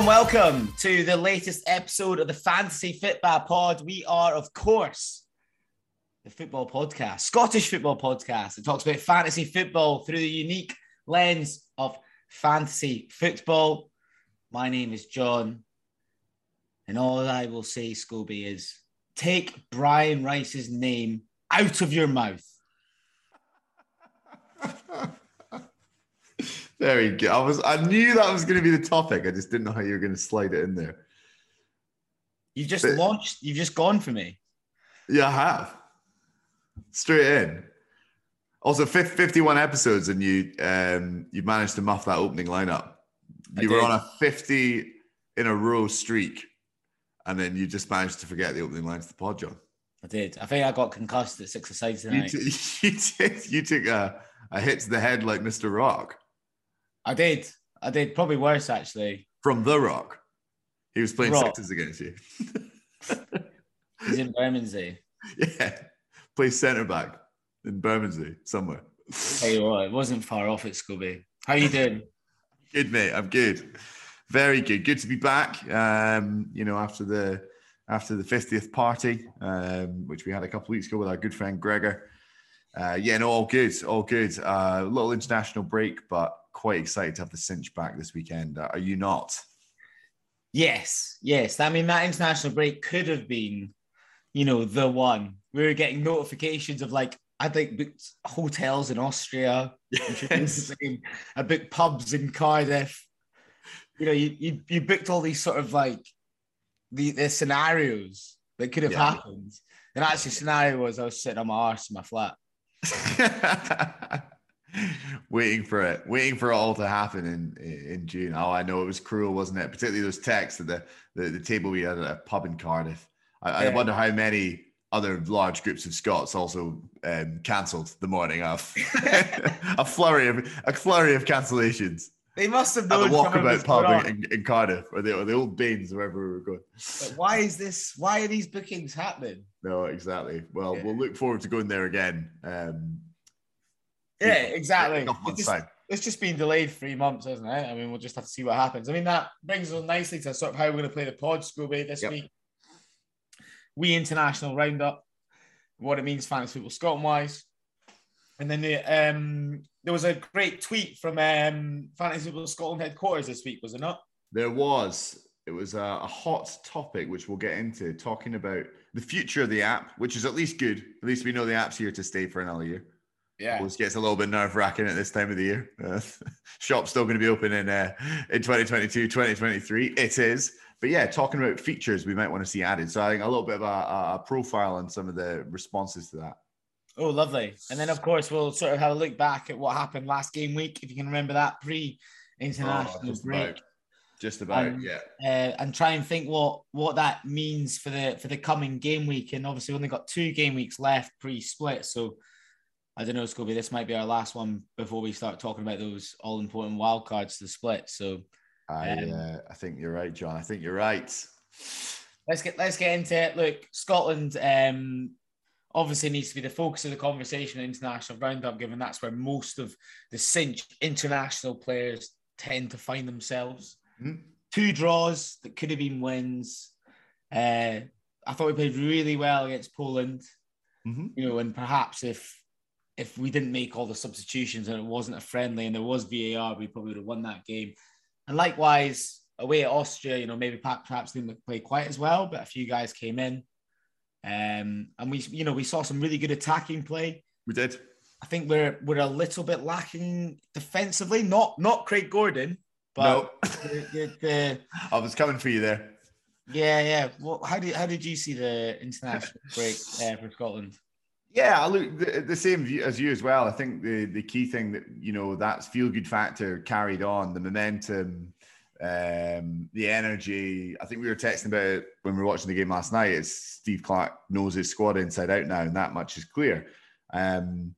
And welcome to the latest episode of the Fantasy Football Pod. We are, of course, the football podcast, Scottish football podcast. It talks about fantasy football through the unique lens of fantasy football. My name is John, and all I will say, Scobie, is take Brian Rice's name out of your mouth. Very good. I was I knew that was going to be the topic. I just didn't know how you were going to slide it in there. You've just but, launched, you've just gone for me. Yeah, I have. Straight in. Also, 51 episodes, and you um, you managed to muff that opening lineup. You were on a 50 in a row streak, and then you just managed to forget the opening lines of the pod, John. I did. I think I got concussed at six aside tonight. You, t- you did. You took a, a hit to the head like Mr. Rock. I did. I did. Probably worse, actually. From The Rock. He was playing Rock. sixes against you. He's in Bermondsey. Yeah. Plays centre back in Bermondsey somewhere. Tell you what, it wasn't far off at Scooby. How you doing? good, mate. I'm good. Very good. Good to be back. Um, you know, after the after the 50th party, um, which we had a couple weeks ago with our good friend Gregor. Uh, yeah, no, all good, all good. A uh, little international break, but quite excited to have the cinch back this weekend. Uh, are you not? Yes, yes. I mean, that international break could have been, you know, the one. We were getting notifications of like, I think booked hotels in Austria. Yes. I booked pubs in Cardiff. You know, you, you, you booked all these sort of like the, the scenarios that could have yeah. happened. And actually, scenario was I was sitting on my arse in my flat. waiting for it, waiting for it all to happen in in June. Oh, I know it was cruel, wasn't it? Particularly those texts at the the, the table we had at a pub in Cardiff. I, yeah. I wonder how many other large groups of Scots also um, cancelled the morning of a flurry of a flurry of cancellations. They must have known at the walkabout pub in, in, Cardiff or the, or the old Baines, wherever we were going. But why is this? Why are these bookings happening? No, exactly. Well, yeah. we'll look forward to going there again. Um, yeah, exactly. It's just, it's just been delayed three months, isn't it? I mean, we'll just have to see what happens. I mean, that brings us nicely to sort of how we're going to play the pod Scooby this yep. week. We international roundup, what it means fantasy football Scotland wise. And then the, um, there was a great tweet from um, Fantasy Football Scotland headquarters this week, was it not? There was. It was a, a, hot topic, which we'll get into, talking about the future of the app, which is at least good. At least we know the app's here to stay for another year. Yeah, always gets a little bit nerve wracking at this time of the year. Uh, shop's still going to be open in uh, in 2022, 2023. It is. But yeah, talking about features we might want to see added. So I think a little bit of a, a profile on some of the responses to that. Oh, lovely. And then, of course, we'll sort of have a look back at what happened last game week, if you can remember that pre international oh, break. About, just about, and, yeah. Uh, and try and think what what that means for the for the coming game week. And obviously, only got two game weeks left pre split. So I don't know, Scobie, this might be our last one before we start talking about those all important wild cards to split. So I um, uh, I think you're right, John. I think you're right. Let's get let's get into it. Look, Scotland um, obviously needs to be the focus of the conversation international roundup, given that's where most of the cinch international players tend to find themselves. Mm-hmm. Two draws that could have been wins. Uh, I thought we played really well against Poland. Mm-hmm. You know, and perhaps if if we didn't make all the substitutions and it wasn't a friendly and there was VAR, we probably would have won that game. And likewise, away at Austria, you know, maybe perhaps didn't play quite as well, but a few guys came in. Um, and we, you know, we saw some really good attacking play. We did. I think we're we're a little bit lacking defensively. Not not Craig Gordon, but no. the, the, the, I was coming for you there. Yeah, yeah. Well, how did how did you see the international break uh, for Scotland? Yeah, I look the, the, same view as you as well. I think the the key thing that you know that feel good factor carried on, the momentum, um, the energy. I think we were texting about it when we were watching the game last night. It's Steve Clarke knows his squad inside out now, and that much is clear. Um,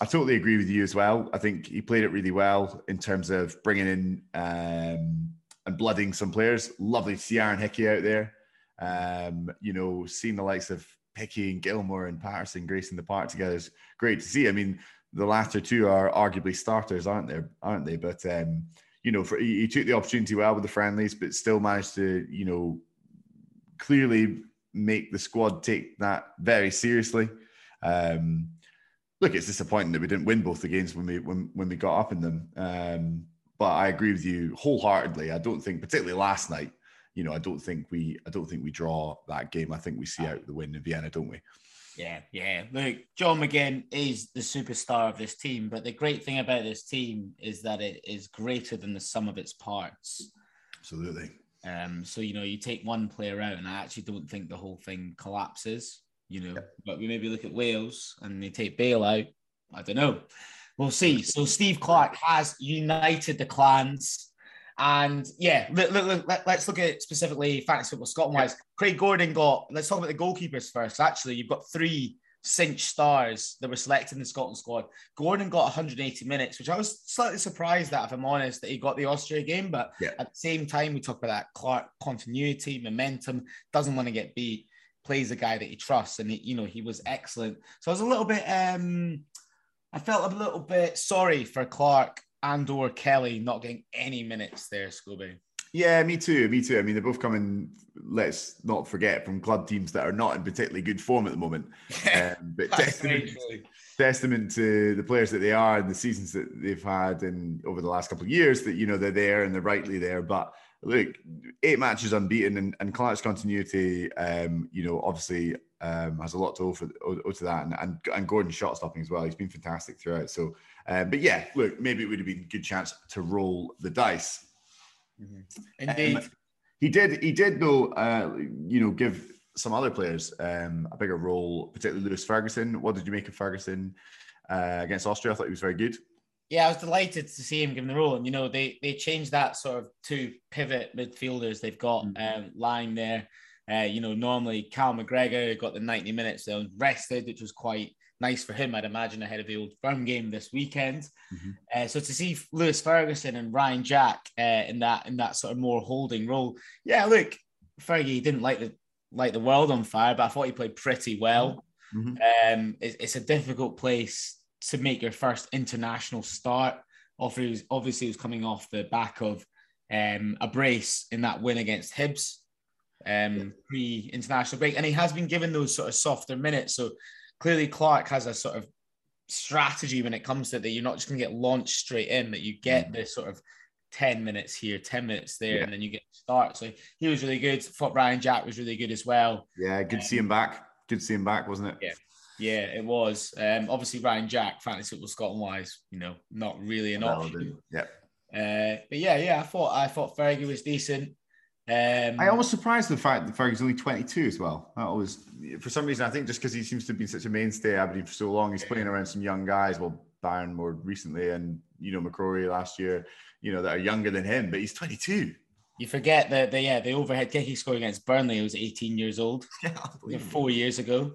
I totally agree with you as well. I think he played it really well in terms of bringing in um, and blooding some players. Lovely to see Aaron Hickey out there. Um, you know, seeing the likes of Hickey and Gilmour and Patterson gracing the park together is great to see. I mean, the latter two are arguably starters, aren't they? Aren't they? But um, you know, for he, he took the opportunity well with the friendlies, but still managed to, you know, clearly make the squad take that very seriously. Um, look, it's disappointing that we didn't win both the games when we when, when we got up in them. Um, but I agree with you wholeheartedly. I don't think, particularly last night, you know, I don't think we I don't think we draw that game. I think we see out the win in Vienna, don't we? Yeah, yeah. Look, John McGinn is the superstar of this team, but the great thing about this team is that it is greater than the sum of its parts. Absolutely. Um, so you know, you take one player out, and I actually don't think the whole thing collapses. You know, yep. but we maybe look at Wales and they take Bale out. I don't know. We'll see. So Steve Clarke has united the clans. And yeah, look, look, look, let, us look at specifically fantasy football Scotland wise. Craig Gordon got, let's talk about the goalkeepers first. Actually, you've got three cinch stars that were selected in the Scotland squad. Gordon got 180 minutes, which I was slightly surprised at, if I'm honest, that he got the Austria game. But yeah. at the same time, we talk about that Clarke continuity, momentum, doesn't want to get beat, plays a guy that he trusts, and he, you know he was excellent. So I was a little bit, um, I felt a little bit sorry for Clark and or Kelly not getting any minutes there, Scooby. Yeah, me too. Me too. I mean, they're both coming. Let's not forget from club teams that are not in particularly good form at the moment. Um, but testament, testament to the players that they are and the seasons that they've had and over the last couple of years that you know they're there and they're rightly there. But look, eight matches unbeaten and, and Clarke's continuity, um, you know, obviously um, has a lot to owe, for, owe to that. And, and, and Gordon's shot stopping as well. He's been fantastic throughout. So, uh, but yeah, look, maybe it would have been a good chance to roll the dice. Mm-hmm. Indeed. Um, he did, he did though, uh, you know, give some other players um, a bigger role, particularly Lewis Ferguson. What did you make of Ferguson uh, against Austria? I thought he was very good yeah, I was delighted to see him given the role. And you know, they they changed that sort of two pivot midfielders they've got mm-hmm. um, lying there. Uh, you know, normally Cal McGregor got the 90 minutes so rested, which was quite nice for him, I'd imagine, ahead of the old firm game this weekend. Mm-hmm. Uh, so to see Lewis Ferguson and Ryan Jack uh, in that in that sort of more holding role, yeah, look, Fergie didn't like the light the world on fire, but I thought he played pretty well. Mm-hmm. Um, it, it's a difficult place to make your first international start. Obviously, he was coming off the back of um, a brace in that win against Hibs um, pre international break. And he has been given those sort of softer minutes. So clearly, Clarke has a sort of strategy when it comes to that. You're not just going to get launched straight in, that you get mm. this sort of 10 minutes here, 10 minutes there, yeah. and then you get to start. So he was really good. Thought Ryan Jack was really good as well. Yeah, good um, to see him back. Good to see him back, wasn't it? Yeah. Yeah, it was. Um, obviously, Ryan Jack, fantasy football Scotland wise, you know, not really an option. Yeah. Uh, but yeah, yeah, I thought I thought Fergie was decent. Um, I almost surprised the fact that Fergie's only 22 as well. That was for some reason I think just because he seems to have been such a mainstay at Aberdeen for so long, he's playing around some young guys. Well, Barron more recently, and you know McCrorie last year. You know that are younger than him, but he's 22. You forget that the yeah the overhead kick he scored against Burnley. He was 18 years old. Yeah, four years ago.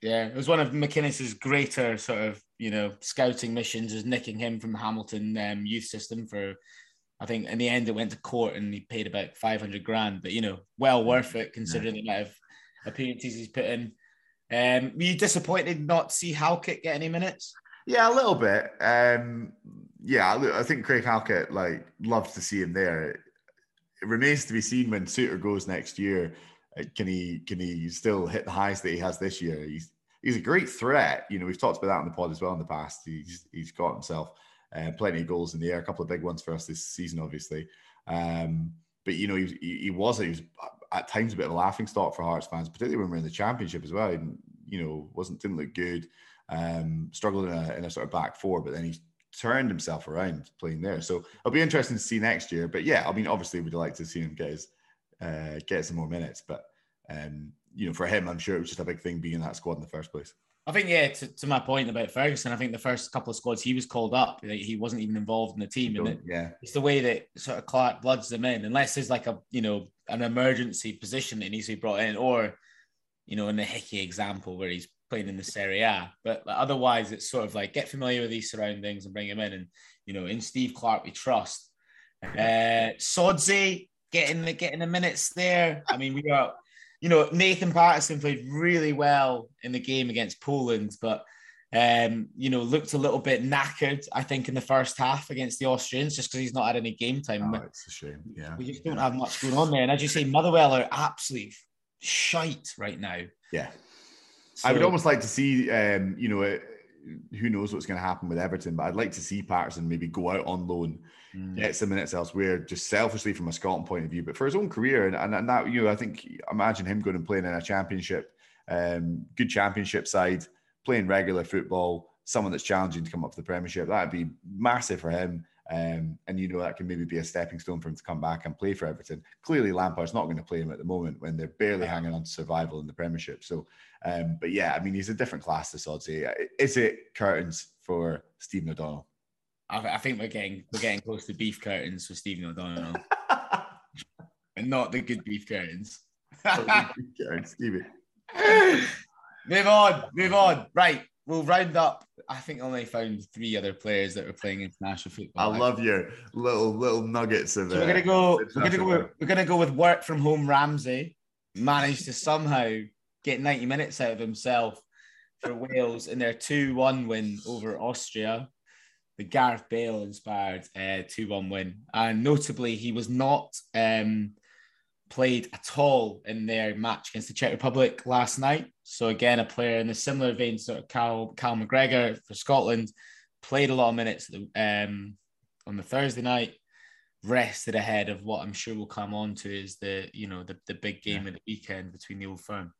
Yeah, it was one of McInnes's greater sort of you know scouting missions, is nicking him from Hamilton um, youth system for. I think in the end it went to court and he paid about five hundred grand, but you know, well worth it considering yeah. the amount of appearances he's put in. Um, were you disappointed not to see Halkett get any minutes? Yeah, a little bit. Um, yeah, I think Craig Halkett like loves to see him there. It remains to be seen when Souttar goes next year uh, can he can he still hit the highs that he has this year? He's he's a great threat. You know, we've talked about that in the pod as well in the past. He's he's got himself uh, plenty of goals in the air, a couple of big ones for us this season, obviously. Um, but you know, he, he, he was he was at times a bit of a laughing stock for Hearts fans, particularly when we are in the championship as well. And you know, wasn't didn't look good. Um, struggled in a, in a sort of back four, but then he turned himself around playing there. So it'll be interesting to see next year. But yeah, I mean, obviously, we'd like to see him get his uh, get some more minutes. But um, you know, for him, I'm sure it was just a big thing being in that squad in the first place. I think, yeah, to, to my point about Ferguson, I think the first couple of squads he was called up, he wasn't even involved in the team. And it, yeah, it's the way that sort of Clarke bloods them in, unless there's like a, you know, an emergency position that needs to be brought in, or, you know, in the Hickey example where he's playing in the Serie A. But otherwise, it's sort of like get familiar with these surroundings and bring him in. And, you know, in Steve Clarke, we trust. Uh, Sodzi, getting the getting the minutes there. I mean, we are, you know, Nathan Patterson played really well in the game against Poland, but Um, you know, looked a little bit knackered, I think, in the first half against the Austrians, just because he's not had any game time. Oh, it's a shame. Yeah. We just don't have much going on there. And as you say, Motherwell are absolutely shite right now. Yeah. So, I would almost like to see, um, you know, who knows what's going to happen with Everton, but I'd like to see Patterson maybe go out on loan, mm. get some minutes elsewhere, just selfishly from a Scotland point of view, but for his own career. And, and, and that, you know, I think, imagine him going and playing in a championship, um, good championship side, playing regular football, someone that's challenging to come up to the Premiership. That'd be massive for him. Um, and you know that can maybe be a stepping stone for him to come back and play for Everton. Clearly, Lampard's not going to play him at the moment when they're barely hanging on to survival in the Premiership. So, um, but yeah, I mean, he's a different class to Sodsey. Is it curtains for Stephen O'Donnell? I, I, think we're getting we're getting close to beef curtains for Stephen O'Donnell, and not the good beef curtains. Stevie. move on, move on. Right, we'll round up. I think I only found three other players that were playing international football. I love your little little nuggets of. So we're uh, gonna go. We're gonna go. With, we're gonna go with work from home. Ramsey managed to somehow get 90 minutes out of himself for Wales in their 2-1 win over Austria. The Gareth Bale inspired uh, 2-1 win, and notably he was not um, played at all in their match against the Czech Republic last night. So again, a player in a similar vein, sort of Cal, Cal McGregor for Scotland, played a lot of minutes um, on the Thursday night, rested ahead of what I'm sure will come on to is the you know the, the big game yeah. of the weekend between the old firm.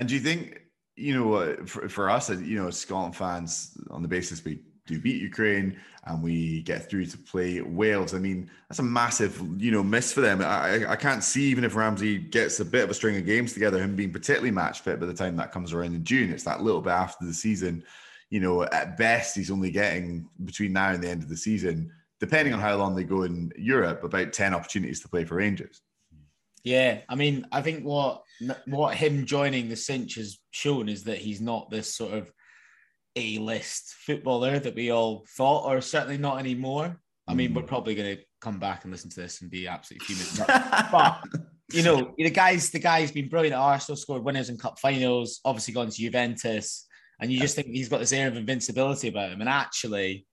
And do you think you know for, for us, you know, Scotland fans, on the basis we do beat Ukraine and we get through to play Wales. I mean, that's a massive, you know, miss for them. I, I can't see even if Ramsey gets a bit of a string of games together, him being particularly match fit by the time that comes around in June. It's that little bit after the season. You know, at best, he's only getting between now and the end of the season, depending on how long they go in Europe, about 10 opportunities to play for Rangers. Yeah, I mean, I think what what him joining the cinch has shown is that he's not this sort of a list footballer that we all thought, or certainly not anymore. I mean, we're mm. probably going to come back and listen to this and be absolutely fuming. but you know, the guys, the guy's been brilliant at Arsenal, scored winners in cup finals, obviously gone to Juventus, and you just think he's got this air of invincibility about him. And actually,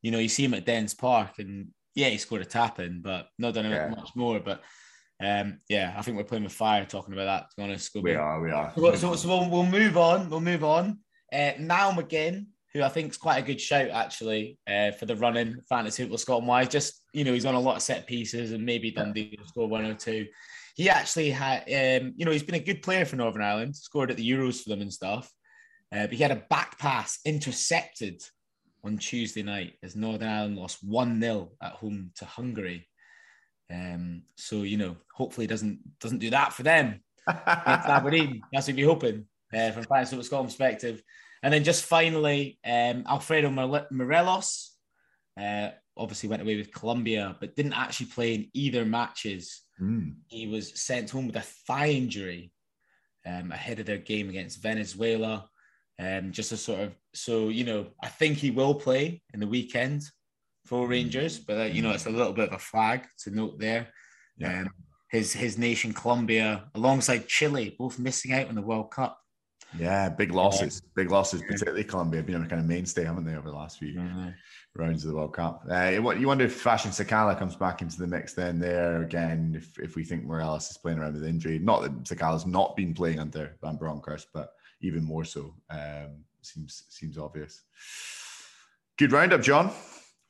you know, you see him at Dens Park, and yeah, he scored a tap in, but not done yeah. much more. But um, yeah, I think we're playing with fire talking about that. To be honest, we are, we are. So, so, so we'll, we'll move on. We'll move on. Uh, Niall McGinn, who I think is quite a good shout actually uh, for the running fantasy football Scotland wise. Just you know, he's on a lot of set pieces and maybe Dundee will score one or two. He actually had, um, you know, he's been a good player for Northern Ireland. Scored at the Euros for them and stuff. Uh, but he had a back pass intercepted on Tuesday night as Northern Ireland lost one 0 at home to Hungary. Um, so you know, hopefully, doesn't doesn't do that for them. Aberdeen. That's what we're hoping uh, from Fantasy Football Scotland perspective. And then just finally, um, Alfredo Morelos uh, obviously went away with Colombia, but didn't actually play in either matches. Mm. He was sent home with a thigh injury um, ahead of their game against Venezuela. Um, just a sort of so you know, I think he will play in the weekend for hmm. Rangers, but uh, you know, it's a little bit of a flag to note there. Yeah. Um, his his nation Colombia alongside Chile both missing out on the World Cup. Yeah, big losses, big losses, particularly Colombia being a kind of mainstay, haven't they, over the last few mm-hmm. rounds of the World Cup? Uh, you wonder if Fashion Sakala comes back into the mix then there again, if, if we think Morelos is playing around with injury. Not that Sakala's not been playing under Van Bronckhorst, but even more so. Um, seems seems obvious. Good roundup, John.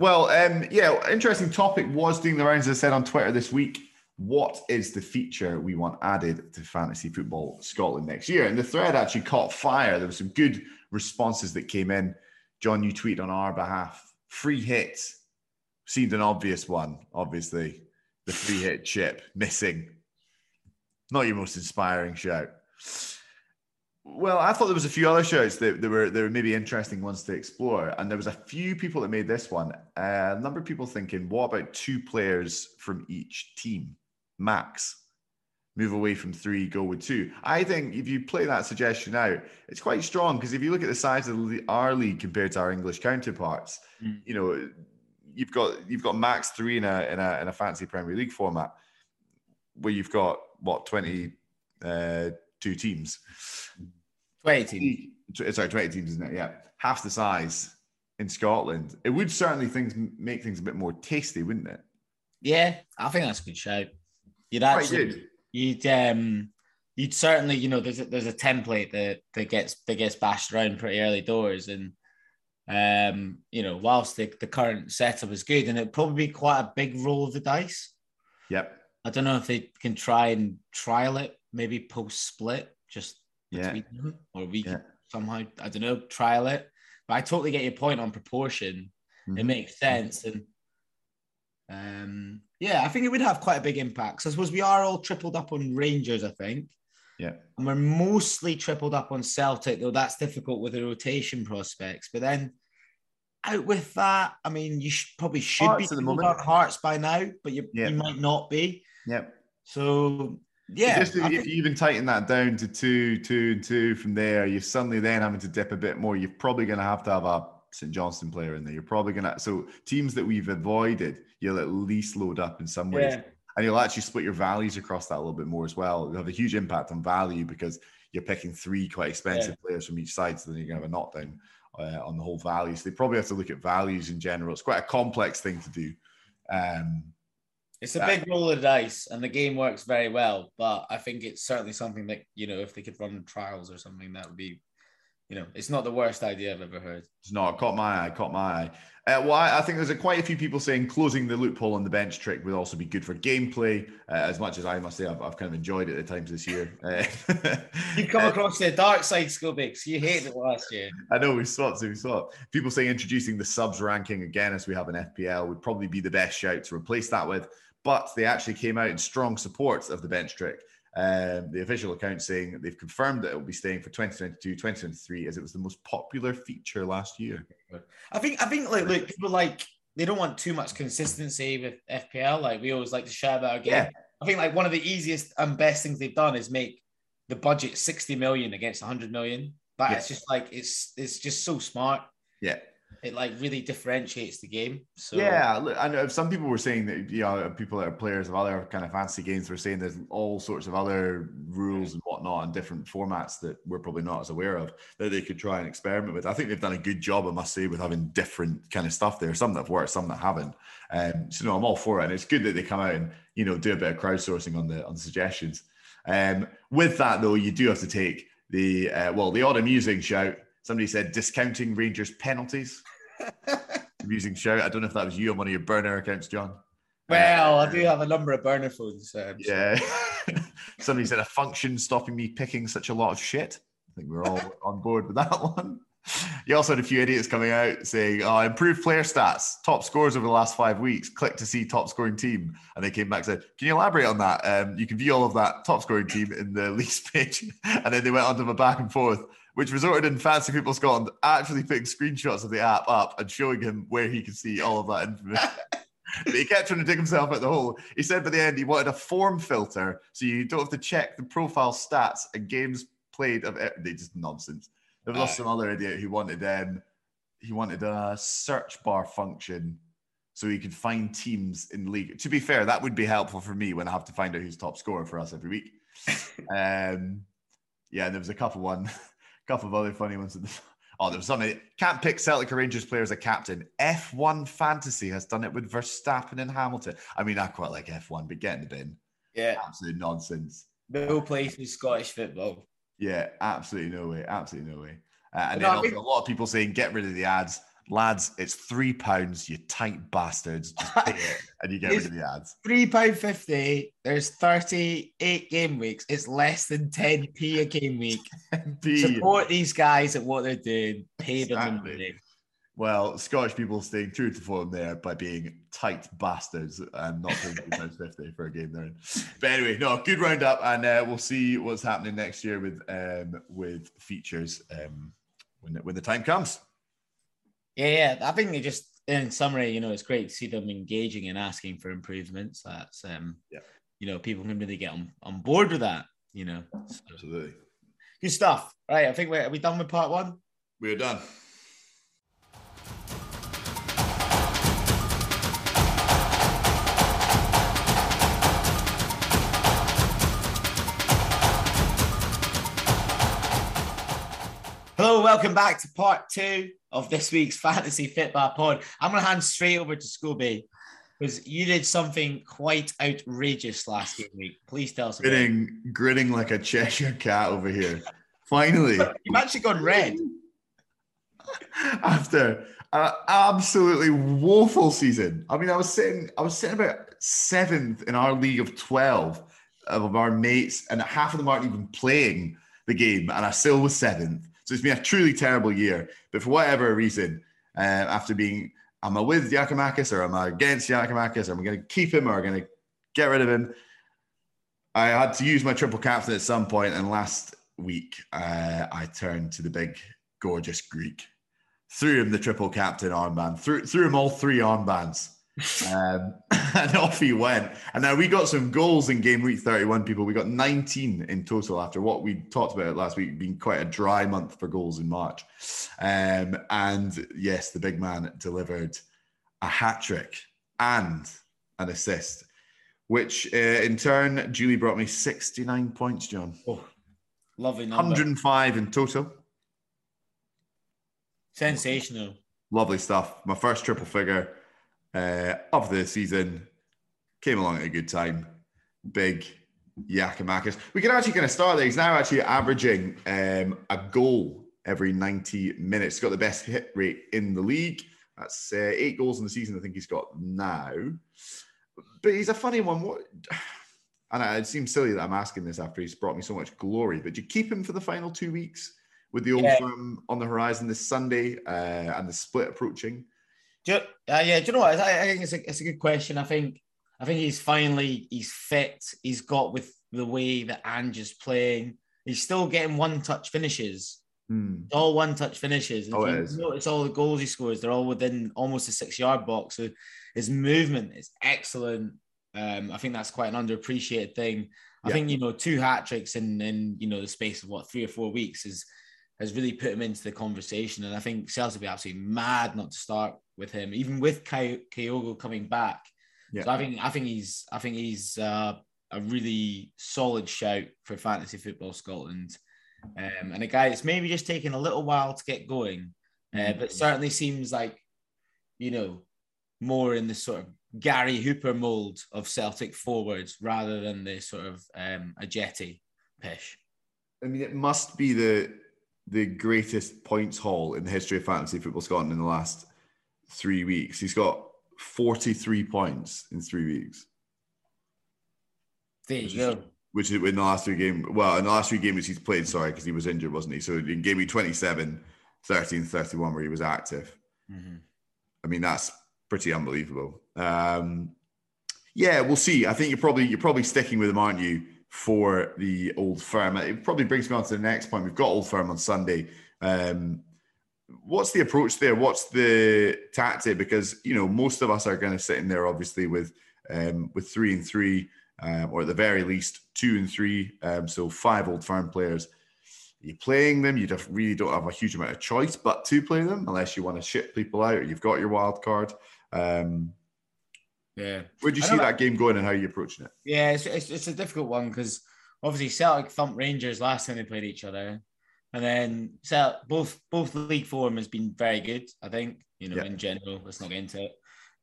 Well, um, yeah, interesting topic was doing the rounds, as I said on Twitter this week what is the feature we want added to fantasy football Scotland next year? And the thread actually caught fire. There were some good responses that came in. John, you tweet on our behalf. Free hits seemed an obvious one, obviously. The free hit chip missing. Not your most inspiring shout. Well, I thought there was a few other shouts that were there were maybe interesting ones to explore, and there was a few people that made this one. Uh, a number of people thinking, what about two players from each team? Max. Move away from three, go with two. I think if you play that suggestion out, it's quite strong because if you look at the size of the, our league compared to our English counterparts, mm. you know, you've got you've got max three in a in a in a fancy Premier League format, where you've got what twenty uh, two teams. 20 teams. Sorry, 20 teams, isn't it? Yeah. Half the size in Scotland. It would certainly things make things a bit more tasty, wouldn't it? Yeah, I think that's a good shout. You'd actually, you'd um, you'd certainly, you know, there's a, there's a template that that gets that gets bashed around pretty early doors, and um, you know, whilst the, the current setup is good, and it'd probably be quite a big roll of the dice. Yep. I don't know if they can try and trial it, maybe post split, just yeah. Them, or we yeah. somehow, I don't know, trial it. But I totally get your point on proportion. Mm-hmm. It makes sense, and um, yeah, I think it would have quite a big impact. So I suppose we are all tripled up on Rangers, I think. Yeah. And we're mostly tripled up on Celtic, though that's difficult with the rotation prospects. But then out with that, I mean, you should, probably should Hearts be the moment. Hearts by now, but you, you might not be. Yep. So yeah, just if, think... you even tighten that down to two, two, and two from there, you're suddenly then having to dip a bit more. You're probably going to have to have a St Johnstone player in there. You're probably going to so teams that we've avoided, you'll at least load up in some ways, yeah. and you'll actually split your values across that a little bit more as well. It'll have a huge impact on value because you're picking three quite expensive yeah. players from each side, so then you're going to have a knockdown uh, on the whole value. So they probably have to look at values in general. It's quite a complex thing to do. Um, it's a big roll of dice, and the game works very well. But I think it's certainly something that you know, if they could run trials or something, that would be, you know, it's not the worst idea I've ever heard. It's not. Caught my eye. Caught my eye. Uh, well, I, I, think there's a, quite a few people saying closing the loophole on the bench trick would also be good for gameplay. Uh, as much as I must say, I've, I've, kind of enjoyed it at times this year. Uh, you come across the dark side, Skillbix. You hated it last year. I know we swapped, so we swapped. People saying introducing the subs ranking again, as we have an FPL, would probably be the best shout to replace that with but they actually came out in strong support of the bench trick. Um, the official account saying they've confirmed that it will be staying for 2022, 2023, as it was the most popular feature last year. I think, I think, like, look, people like they don't want too much consistency with FPL. Like we always like to share that again. Yeah. I think like one of the easiest and best things they've done is make the budget 60 million against 100 million. But it's just like it's it's just so smart. Yeah it like really differentiates the game. So yeah, I know some people were saying that you know people that are players of other kind of fancy games were saying there's all sorts of other rules and whatnot and different formats that we're probably not as aware of that they could try and experiment with. I think they've done a good job, I must say, with having different kind of stuff there. Some that have worked, some that haven't. Um, so no, I'm all for it, and it's good that they come out and you know do a bit of crowdsourcing on the on the suggestions. Um, with that though, you do have to take the uh, well the odd amusing shout Somebody said discounting Rangers penalties. Amusing shout. I don't know if that was you on one of your burner accounts, John. Well, uh, I do have a number of burner phones. Um, yeah. Somebody said a function stopping me picking such a lot of shit. I think we're all on board with that one. You also had a few idiots coming out saying, "Oh, improved player stats, top scores over the last five weeks. Click to see top scoring team." And they came back and said, "Can you elaborate on that? Um, you can view all of that top scoring team in the lease page." And then they went on to a back and forth which resulted in Fancy Football Scotland actually putting screenshots of the app up and showing him where he could see all of that information. but he kept trying to dig himself out the hole. He said by the end he wanted a form filter so you don't have to check the profile stats and games played of it. they just nonsense. There was also some other idiot who wanted um he wanted a search bar function so he could find teams in league. To be fair, that would be helpful for me when I have to find out who's top scorer for us every week. um yeah, and there was a couple one couple of other funny ones. Oh, there was something. Can't pick Celtic Rangers player as a captain. F1 Fantasy has done it with Verstappen and Hamilton. I mean, I quite like F1, but get in the bin. Yeah. Absolute nonsense. No place in Scottish football. Yeah, absolutely no way. Absolutely no way. Uh, and no, then also a lot of people saying get rid of the ads lads, it's three pounds, you tight bastards. Just pay it and you get rid of the ads. Three pound fifty. There's thirty-eight game weeks. It's less than ten p a game week. Support these guys at what they're doing. Pay them the money. Well, Scottish people staying true to form there by being tight bastards and not paying three pounds fifty for a game they're in. But anyway, no, good roundup, and uh, we'll see what's happening next year with um, with features um, when when the time comes. Yeah, yeah. I think they just, in summary, you know, it's great to see them engaging and asking for improvements. That's, um, yeah. you know, people can really get on, on board with that, you know. So, Absolutely. Good stuff. Right. I think we're, are we done with part one? We're done. Welcome back to part two of this week's Fantasy Football Pod. I'm going to hand straight over to Scooby because you did something quite outrageous last week. Please tell us. Grinning, grinning like a Cheshire cat over here. Finally, you've actually gone red after an absolutely woeful season. I mean, I was sitting, I was sitting about seventh in our league of twelve of our mates, and half of them aren't even playing the game, and I still was seventh. So it's been a truly terrible year. But for whatever reason, uh, after being, am I with Giakoumakis or am I against Giakoumakis? Am I going to keep him or am I going to get rid of him? I had to use my triple captain at some point, and last week uh, I turned to the big, gorgeous Greek, threw him the triple captain armband, threw, threw him all three armbands um, and off he went. And now we got some goals in game week 31, people. We got 19 in total after what we talked about last week being quite a dry month for goals in March. Um, and yes, the big man delivered a hat trick and an assist, which uh, in turn, Julie brought me 69 points, John. Oh, lovely number. 105 in total. Sensational. Lovely stuff. My first triple figure uh, of the season. Came along at a good time. Big Giakoumakis. We can actually kind of start there. He's now actually averaging um, a goal every 90 minutes. He's got the best hit rate in the league. That's uh, eight goals in the season, I think he's got now. But he's a funny one. What? And it seems silly that I'm asking this after he's brought me so much glory, but do you keep him for the final two weeks with the old yeah. firm on the horizon this Sunday uh, and the split approaching? Do you, uh, yeah, do you know what? I, I think it's a, it's a good question. I think I think he's finally he's fit. He's got with the way that Ange is playing. He's still getting one touch finishes. Hmm. All one touch finishes. And oh, it is. Notice all the goals he scores, they're all within almost a six yard box. So his movement is excellent. Um, I think that's quite an underappreciated thing. I yeah. think, you know, two hat tricks in, in, you know, the space of what, three or four weeks is has really put him into the conversation. And I think Celtic will be absolutely mad not to start with him, even with Kyogo coming back. Yeah. So I think I think he's I think he's uh, a really solid shout for fantasy football Scotland, um, and a guy that's maybe just taking a little while to get going, uh, mm-hmm. but certainly seems like you know more in the sort of Gary Hooper mold of Celtic forwards rather than the sort of um, Ajeti pish. I mean, it must be the the greatest points haul in the history of fantasy football Scotland in the last three weeks. He's got 43 points in three weeks. There you go. Which is in the last three games. Well, in the last three games he's played, sorry, because he was injured, wasn't he? So in game week 27, 13, 31, where he was active. Mm-hmm. I mean, that's pretty unbelievable. Um, yeah, we'll see. I think you're probably you're probably sticking with him, aren't you, for the old firm? It probably brings me on to the next point. We've got old firm on Sunday. Um, what's the approach there? What's the tactic? Because you know most of us are going to sit in there obviously with um, with three and three, um, or at the very least two and three. Um, so five old firm players. You're playing them. You just really don't have a huge amount of choice, but to play them unless you want to ship people out. Or you've got your wild card. Um, yeah. Where do you see that game going, and how are you approaching it? Yeah, it's, it's, it's a difficult one because obviously Celtic thumped Rangers last time they played each other. And then so both both league form has been very good, I think, you know, yeah. in general. Let's not get into it.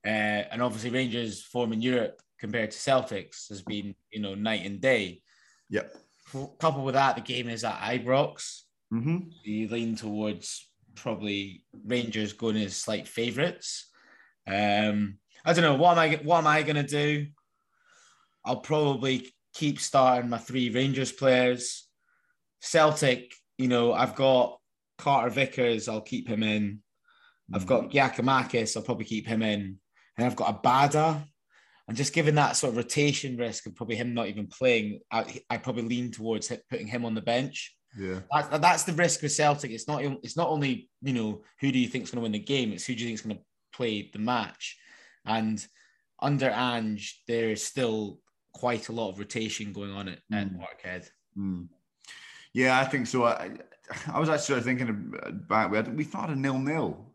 Uh, and obviously Rangers form in Europe compared to Celtics has been, you know, night and day. Yep. Coupled with that, the game is at Ibrox. Mm-hmm. You lean towards probably Rangers going as slight favourites. Um, I don't know what am I what am I gonna do? I'll probably keep starting my three Rangers players. Celtic you know, I've got Carter Vickers, I'll keep him in. I've got mm-hmm. I'll probably keep him in. And I've got Abada. And just given that sort of rotation risk of probably him not even playing, I, I probably lean towards putting him on the bench. Yeah, that, that's the risk with Celtic. It's not it's not only you know who do you think is going to win the game. It's who do you think is going to play the match. And under Ange, there is still quite a lot of rotation going on at, mm. at Parkhead. Mm. Yeah, I think so. I, I was actually thinking back. We, had, we thought a nil nil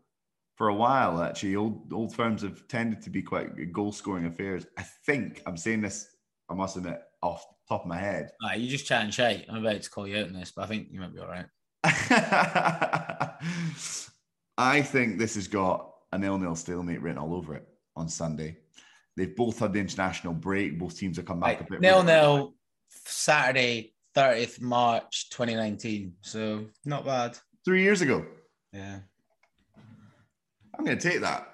for a while. Actually, old old firms have tended to be quite goal scoring affairs. I think I'm saying this. I must admit, off top of my head. Right, you just chatting shit. I'm about to call you out on this, but I think you might be all right. I think this has got a nil-nil stalemate written all over it on Sunday. They've both had the international break. Both teams have come back Right, a bit. nil nil Saturday, 30th March 2019. So not bad. Three years ago. Yeah. I'm going to take that.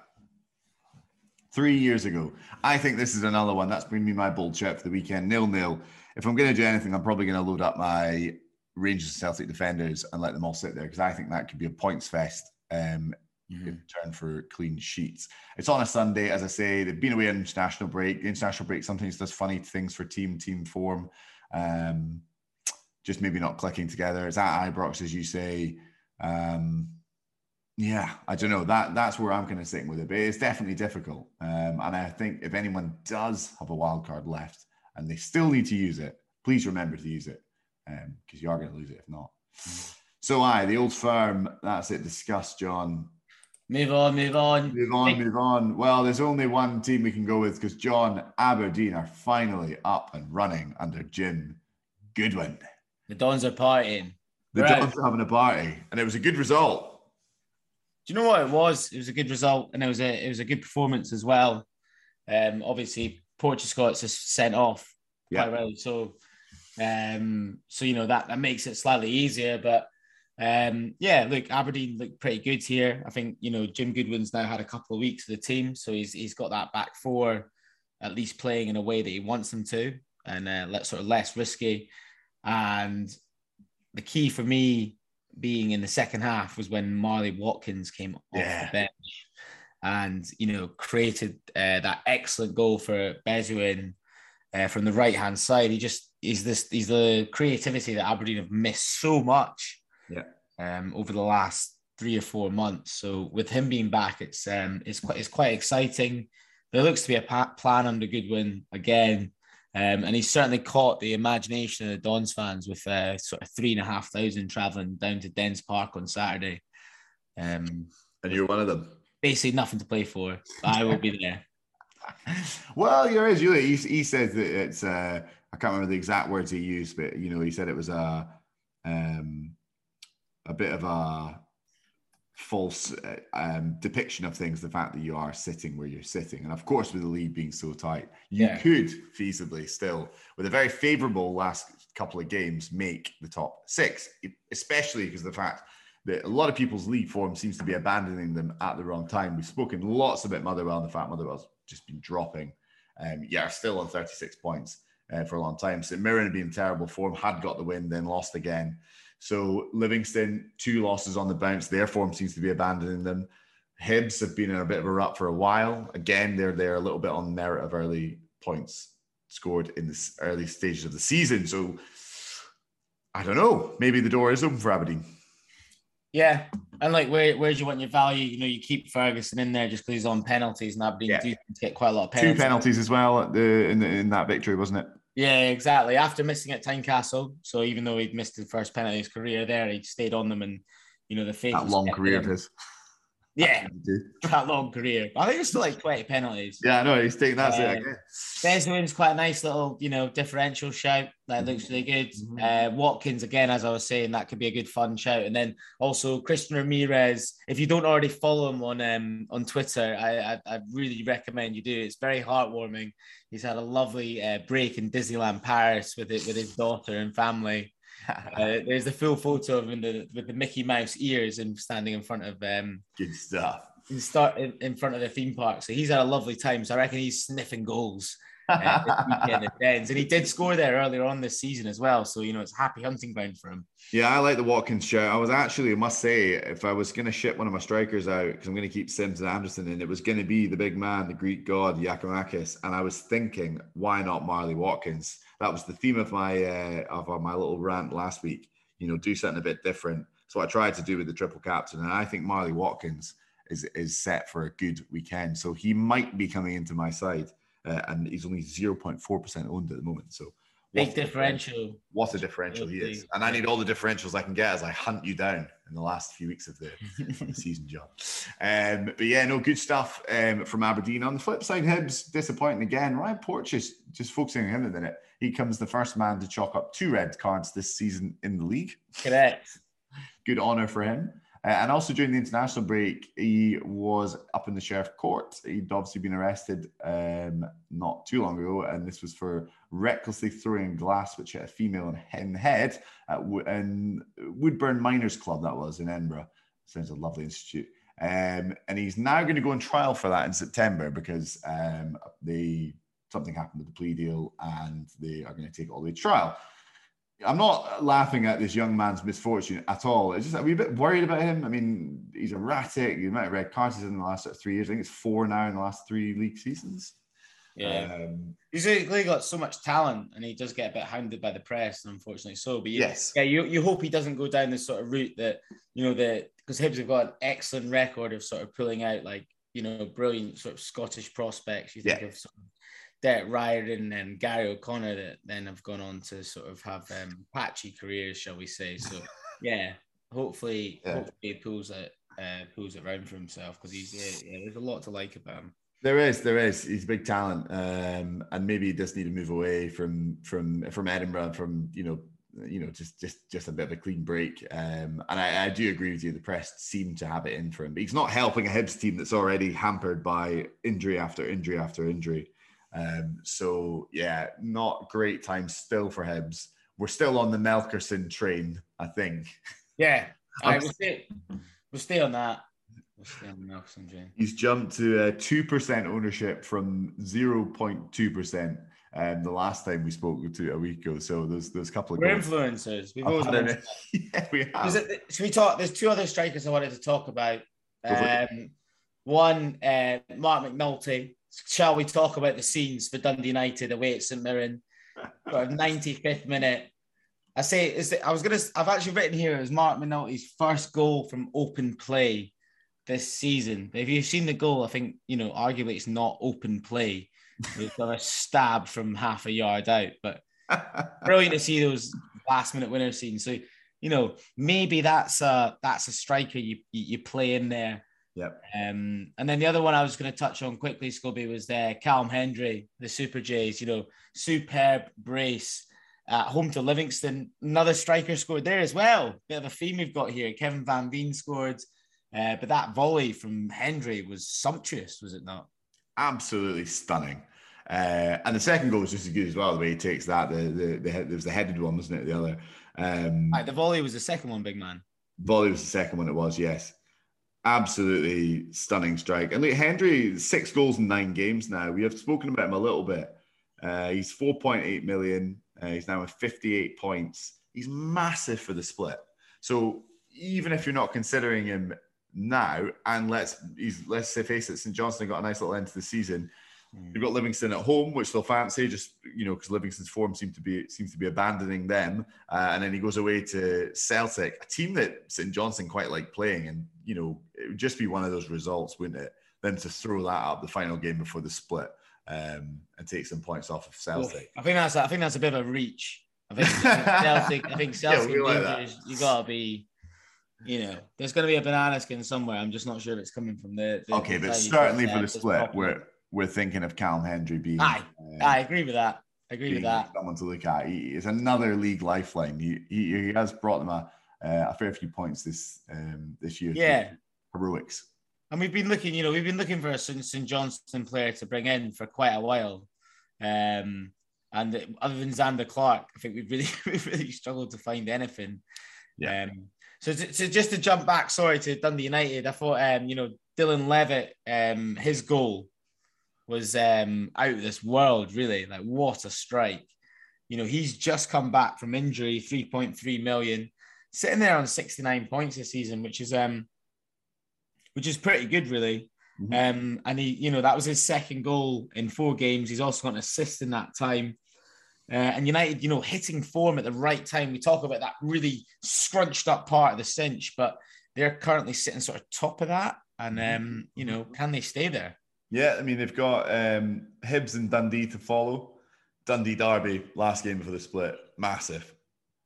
Three years ago. I think this is another one. That's been me my bold shout for the weekend. Nil nil. If I'm going to do anything, I'm probably going to load up my Rangers and Celtic defenders and let them all sit there because I think that could be a points fest um, in turn for clean sheets. It's on a Sunday, as I say. They've been away on international break. The international break sometimes does funny things for team team form. Um, just maybe not clicking together. It's at Ibrox, as you say. Um, yeah, I don't know. That that's where I'm kind of sitting with it. But it's definitely difficult. Um, and I think if anyone does have a wild card left and they still need to use it, please remember to use it because you are going to lose it if not. So I, the old firm. That's it. Discuss, John. Move on, move on. Move on, move on. Well, there's only one team we can go with because John Aberdeen are finally up and running under Jim Goodwin. The Dons are partying. The Right. Dons are having a party, and it was a good result. Do you know what it was? It was a good result, and it was a it was a good performance as well. Um, obviously, Portugal Scots is sent off Yeah. quite well, so um, so you know that that makes it slightly easier. But um, yeah, look, Aberdeen look pretty good here. I think you know Jim Goodwin's now had a couple of weeks with the team, so he's he's got that back four at least playing in a way that he wants them to, and uh, let sort of less risky. And the key for me being in the second half was when Marley Watkins came off Yeah. the bench and you know created uh, that excellent goal for Besuijen uh, from the right hand side. He just is this he's the creativity that Aberdeen have missed so much Yeah. um, over the last three or four months. So with him being back, it's um, it's quite it's quite exciting. There looks to be a plan under Goodwin again. Um, and he's certainly caught the imagination of the Dons fans with uh, sort of three and a half thousand traveling down to Dens Park on Saturday. Um, And you're one of them. basically nothing to play for, but I will be there. well, you're as you. He, he says that it's. Uh, I can't remember the exact words he used, but you know, he said it was a, um, a bit of a false uh, um, depiction of things. The fact that you are sitting where you're sitting, and of course, with the lead being so tight, you Yeah. could feasibly still, with a very favourable last couple of games, make the top six. Especially because the fact that a lot of people's league form seems to be abandoning them at the wrong time. We've spoken lots about Motherwell and the fact Motherwell's just been dropping. Um, yeah, still on 36 points uh, for a long time. St Mirren had been terrible form, had got the win, then lost again. So Livingston, two losses on the bounce. Their form seems to be abandoning them. Hibs have been in a bit of a rut for a while. Again, they're there a little bit on merit of early points scored in the early stages of the season. So I don't know. Maybe the door is open for Aberdeen. Yeah, and like where where do you want your value? You know, you keep Ferguson in there just because he's on penalties, and Aberdeen Yeah. do get quite a lot of penalties. Two penalties. as well at the, in, the, in that victory, wasn't it? Yeah, exactly. After missing at Tynecastle, so even though he'd missed the first penalty of his career there, he stayed on them, and you know the faith. That long career of his. Yeah, that long career. I think it's still like twenty penalties. Yeah, no, he's taking it. Um, Again. Besuijen's quite a nice little, you know, differential shout. That looks really good. Uh, Watkins, again, as I was saying, that could be a good fun shout. And then also Christian Ramirez. If you don't already follow him on um, on Twitter, I, I I really recommend you do. It's very heartwarming. He's had a lovely uh, break in Disneyland Paris with it with his daughter and family. Uh, there's the full photo of him the, with the Mickey Mouse ears and standing in front of um Good stuff. in start in, in front of the theme park. So he's had a lovely time. So I reckon he's sniffing goals uh, weekend Dens. And he did score there earlier on this season as well. So, you know, it's a happy hunting ground for him. Yeah, I like the Watkins shout. I was actually, I must say, if I was going to ship one of my strikers out, because I'm going to keep Simms and Anderson in, it was going to be the big man, the Greek god, Giakoumakis. And I was thinking, why not Marley Watkins? That was the theme of my uh, of my little rant last week. You know, do something a bit different. So I tried to do with the triple captain, and I think Marley Watkins is is set for a good weekend. So he might be coming into my side, uh, and he's only 0.4 percent owned at the moment. So Big differential. what a differential he is. And I need all the differentials I can get as I hunt you down in the last few weeks of the, the season, John. Um, but yeah, no, good stuff um, from Aberdeen. On the flip side, Hibs disappointing again. Ryan Porteous, just focusing on him a minute, he comes the first man to chalk up two red cards this season in the league. Correct. good honour for him. Uh, and also during the international break, he was up in the sheriff court. He'd obviously been arrested um, not too long ago, and this was for recklessly throwing glass which hit a female in the head at in Woodburn Miners Club. That was in Edinburgh. Sounds a lovely institute. Um, and he's now going to go on trial for that in September because um, they something happened with the plea deal, and they are going to take it all the way to trial. I'm not laughing at this young man's misfortune at all. It's just are we a bit worried about him? I mean, he's erratic. The amount of red cards he's in the last three years. I think it's four now in the last three league seasons. Yeah, um, he's really got so much talent, and he does get a bit hounded by the press, unfortunately. So, but you, yes, yeah, you, you hope he doesn't go down this sort of route that you know that because Hibs have got an excellent record of sort of pulling out like you know brilliant sort of Scottish prospects. You think yeah. of sort of Derek Riordan and Garry O'Connor that then have gone on to sort of have um, patchy careers, shall we say? So yeah, hopefully, yeah. hopefully he pulls it uh, pulls it around for himself because he's yeah, yeah, there's a lot to like about him. There is, there is. He's a big talent, um, and maybe he does need to move away from from from Edinburgh, from you know, you know, just just just a bit of a clean break. Um, and I, I do agree with you. The press seem to have it in for him, but he's not helping a Hibs team that's already hampered by injury after injury after injury. Um, so yeah, not great time still for Hibs. We're still on the Melkersen train, I think. Yeah, I we'll stay, we'll stay on that. We'll stay on the Melkersen train. He's jumped to two uh, percent ownership from zero point two percent. Um, the last time we spoke to a week ago, so there's there's a couple of we're influencers. We've always been. yeah, we have. It, should we talk? There's two other strikers I wanted to talk about. Um, one, uh, Marc McNulty, shall we talk about the scenes for Dundee United away at St Mirren? For 95th minute. I say is that I was gonna I've actually written here it was Marc McNulty's first goal from open play this season. If you've seen the goal, I think you know arguably it's not open play. He's got a stab from half a yard out, but brilliant to see those last minute winner scenes. So you know maybe that's a that's a striker you you play in there Yep. Um, and then the other one I was going to touch on quickly, Scobie, was there Callum Hendry, the Super Jays. You know, superb brace at home to Livingston. Another striker scored there as well. Bit of a theme we've got here. Kevin Van Veen scored, uh, but that volley from Hendry was sumptuous, was it not? Absolutely stunning. Uh, and the second goal was just as good as well. The way he takes that, the the, the there was the headed one, wasn't it? The other. Um, right, the volley was the second one, big man. Volley was the second one. It was yes absolutely stunning strike. And look, Hendry, six goals in nine games now. We have spoken about him a little bit. Uh, he's 4.8 million. Uh, he's now at 58 points. He's massive for the split. So even if you're not considering him now, and let's he's let's say face it, St Johnstone got a nice little end to the season. Mm. You've got Livingston at home, which they'll fancy, just you know, because Livingston's form seems to be seems to be abandoning them, uh, and then he goes away to Celtic, a team that St Johnstone quite like playing, and you know, it would just be one of those results, wouldn't it? Then to throw that up the final game before the split um, and take some points off of Celtic. I think that's I think that's a bit of a reach. I think Celtic. I think Celtic. Yeah, like you gotta be you know, there's going to be a banana skin somewhere. I'm just not sure if it's coming from there. the okay, but certainly for the split, we're we're thinking of Callum Hendry being. Aye, uh, I agree with that. I agree with that. Someone to look at. He is another league lifeline. He, he, he has brought them a, uh, a fair few points this um, this year. Yeah, heroics. And we've been looking, you know, we've been looking for a St. Johnstone player to bring in for quite a while. Um, and other than Zander Clark, I think we've really, we've really struggled to find anything. Yeah. Um, so, to, so just to jump back, sorry, to Dundee United, I thought, um, you know, Dylan Levitt, um, his goal was um, out of this world, really. Like, what a strike. You know, he's just come back from injury, 3.3 million, sitting there on 69 points this season, which is um, which is pretty good, really. Mm-hmm. Um, and he, you know, that was his second goal in four games. He's also got an assist in that time. Uh, and United, you know, hitting form at the right time. We talk about that really scrunched up part of the cinch, but they're currently sitting sort of top of that. And mm-hmm. um, you know, can they stay there? Yeah, I mean they've got um, Hibs and Dundee to follow. Dundee Derby last game for the split, massive,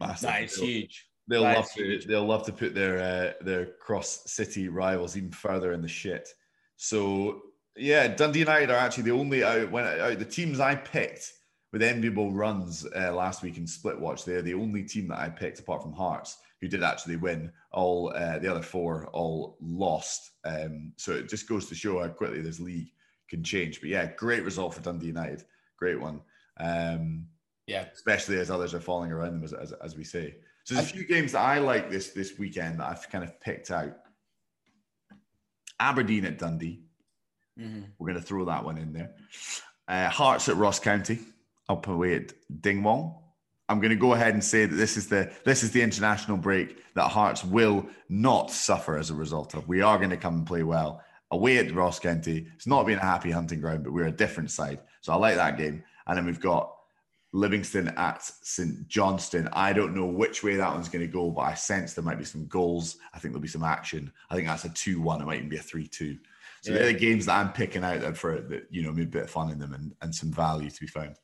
massive. That is huge. They'll that love to. Huge. They'll love to put their uh, their cross city rivals even further in the shit. So yeah, Dundee United are actually the only out when out the teams I picked with enviable runs uh, last week in Split Watch. They're the only team that I picked apart from Hearts who did actually win. All uh, the other four all lost. Um, so it just goes to show how quickly this league can change. But yeah, great result for Dundee United. Great one. Um, yeah, especially as others are falling around them, as, as, as we say. So there's a few games that I like this this weekend that I've kind of picked out. Aberdeen at Dundee. Mm-hmm. We're going to throw that one in there. Uh, Hearts at Ross County, up away at Dingwall. I'm going to go ahead and say that this is the this is the international break that Hearts will not suffer as a result of. We are going to come and play well away at Ross County. It's not been a happy hunting ground, but we're a different side, so I like that game. And then we've got Livingston at St Johnstone. I don't know which way that one's going to go, but I sense there might be some goals. I think there'll be some action. I think that's a two-one. It might even be a three-two. So yeah. they're the games that I'm picking out for that you know, maybe a bit of fun in them and, and some value to be found.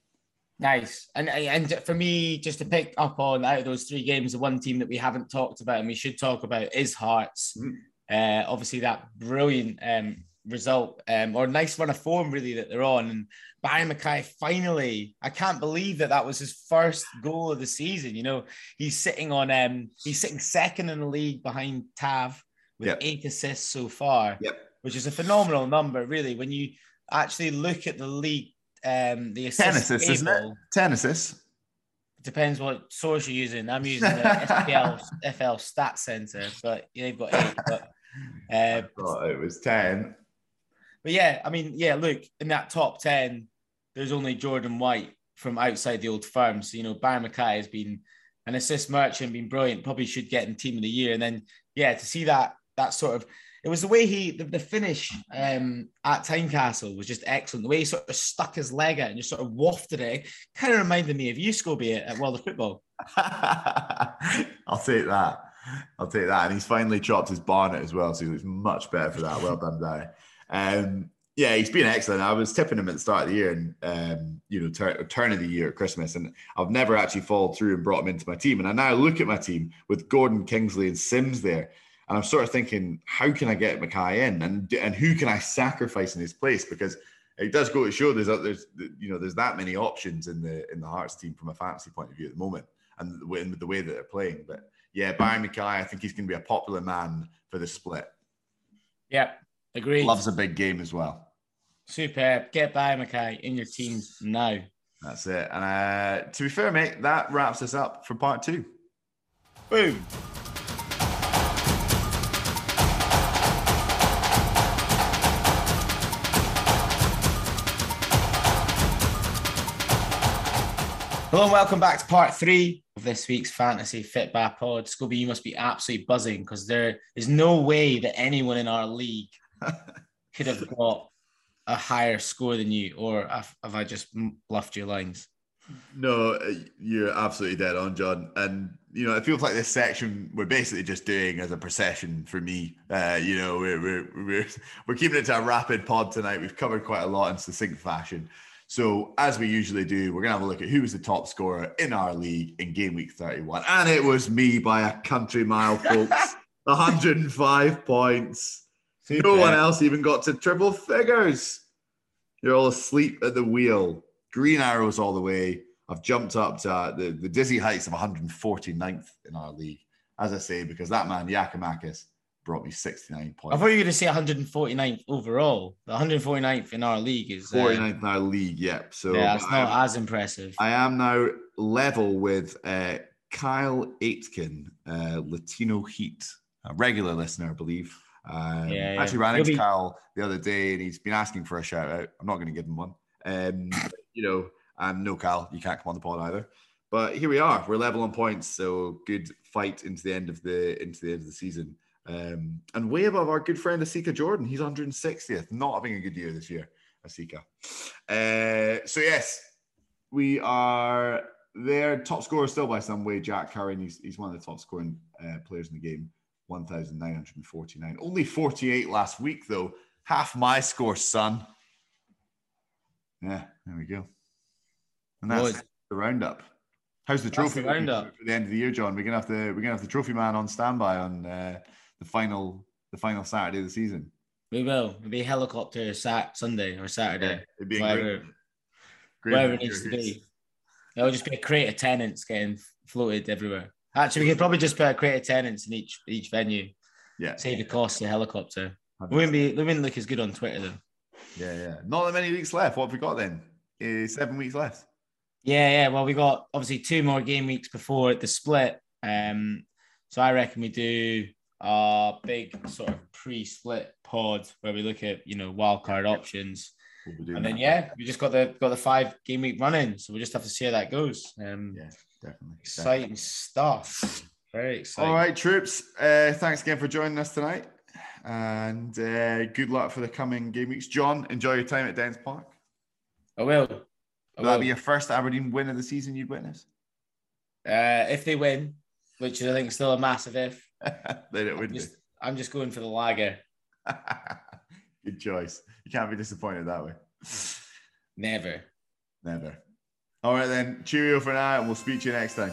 Nice. And and for me, just to pick up on out of those three games, the one team that we haven't talked about and we should talk about is Hearts. Mm. Uh, obviously, that brilliant um, result um, or nice run of form really that they're on. And Barry McKay finally, I can't believe that that was his first goal of the season. You know, he's sitting on um, he's sitting second in the league behind Tav with yep. eight assists so far. Yep. Which is a phenomenal number, really. When you actually look at the league um, the assist ten table, isn't it? Ten. Depends what source you're using. I'm using the FPL FL Stat Center, but yeah, they've got eight. But uh, it was ten. But yeah, I mean, yeah. Look in that top ten, there's only Jordan White from outside the old firm. So you know, Barry McKay has been an assist merchant, been brilliant. Probably should get in team of the year. And then yeah, to see that that sort of it was the way he the, the finish um, at Tynecastle was just excellent. The way he sort of stuck his leg out and just sort of wafted it, kind of reminded me of you, Scobie, at, at World of Football. I'll take that. I'll take that. And he's finally chopped his bonnet as well, so he looks much better for that. Well done, Barry. Um, yeah, he's been excellent. I was tipping him at the start of the year and um, you know, turn, turn of the year at Christmas, and I've never actually followed through and brought him into my team. And I now look at my team with Gordon Kingsley and Simms there and I'm sort of thinking, how can I get McKay in, and and who can I sacrifice in his place? Because it does go to show there's there's you know there's that many options in the in the Hearts team from a fantasy point of view at the moment, and with the way that they're playing. But yeah, Barry McKay, I think he's going to be a popular man for the split. Yeah, agree. Loves a big game as well. Superb. Get Barry McKay in your teams now. That's it. And uh, to be fair, mate, that wraps us up for part two. Boom. Hello and welcome back to part three of this week's Fantasy Fitbah Pod. Scobie, you must be absolutely buzzing because there is no way that anyone in our league could have got a higher score than you, or have, have I just bluffed your lines? No, uh, you're absolutely dead on, John. And you know, it feels like this section we're basically just doing as a procession for me. Uh, you know, we're, we're we're we're keeping it to a rapid pod tonight. We've covered quite a lot in succinct fashion. So, as we usually do, we're going to have a look at who was the top scorer in our league in game week 31. And it was me by a country mile, folks. 105 points. Super. No one else even got to triple figures. You're all asleep at the wheel. Green arrows all the way. I've jumped up to uh, the, the dizzy heights of 149th in our league. As I say, because that man, Giakoumakis, brought me 69 points. I thought you were going to say 149th overall. The 149th in our league is 49th uh, in our league. Yep. So yeah, it's not am, as impressive. I am now level with uh, Kyle Aitken, uh, Latino Heat, a regular listener, I believe. Um, yeah, yeah. Actually, ran into be... Kyle the other day, and he's been asking for a shout out. I'm not going to give him one. Um, you know, and no, Kyle, you can't come on the pod either. But here we are. We're level on points, so good fight into the end of the into the end of the season. Um, and way above our good friend Asika Jordan. He's 160th, not having a good year this year, Asika. Uh, so, yes, we are there. Top scorer still by some way, Jack Curran. He's, he's one of the top scoring uh, players in the game, 1,949. Only 48 last week, though. Half my score, son. Yeah, there we go. And that's well, the roundup. How's the trophy the roundup for the end of the year, John? We're gonna have to we're gonna have the trophy man on standby on uh, the final the final Saturday of the season. We will. It'll be helicopter sat Sunday or Saturday. Yeah, it'd be whatever, great, great whatever it needs to be. It'll just be a crate of Tennent's getting floated everywhere. Actually, we could probably just put a create Tennent's in each each venue. Yeah. Save the cost of the helicopter. We wouldn't be. We wouldn't look as good on Twitter though. Yeah, yeah. Not that many weeks left. What have we got then? Uh, seven weeks left. Yeah, yeah. Well, we got obviously two more game weeks before the split. Um, so I reckon we do a big sort of pre-split pod where we look at you know wild card options, We'll and then yeah, we just got the got the five game week running. So we just have to see how that goes. Um, Yeah, definitely. exciting stuff. Very exciting. All right, troops. Uh, thanks again for joining us tonight, and uh, good luck for the coming game weeks. John, enjoy your time at Dens Park. I will. I Will that be your first Aberdeen win of the season you've witnessed? Uh, if they win, which I think is still a massive if. then it would I'm just, I'm just going for the lager. Good choice. You can't be disappointed that way. Never. Never. All right then. Cheerio for now, and we'll speak to you next time.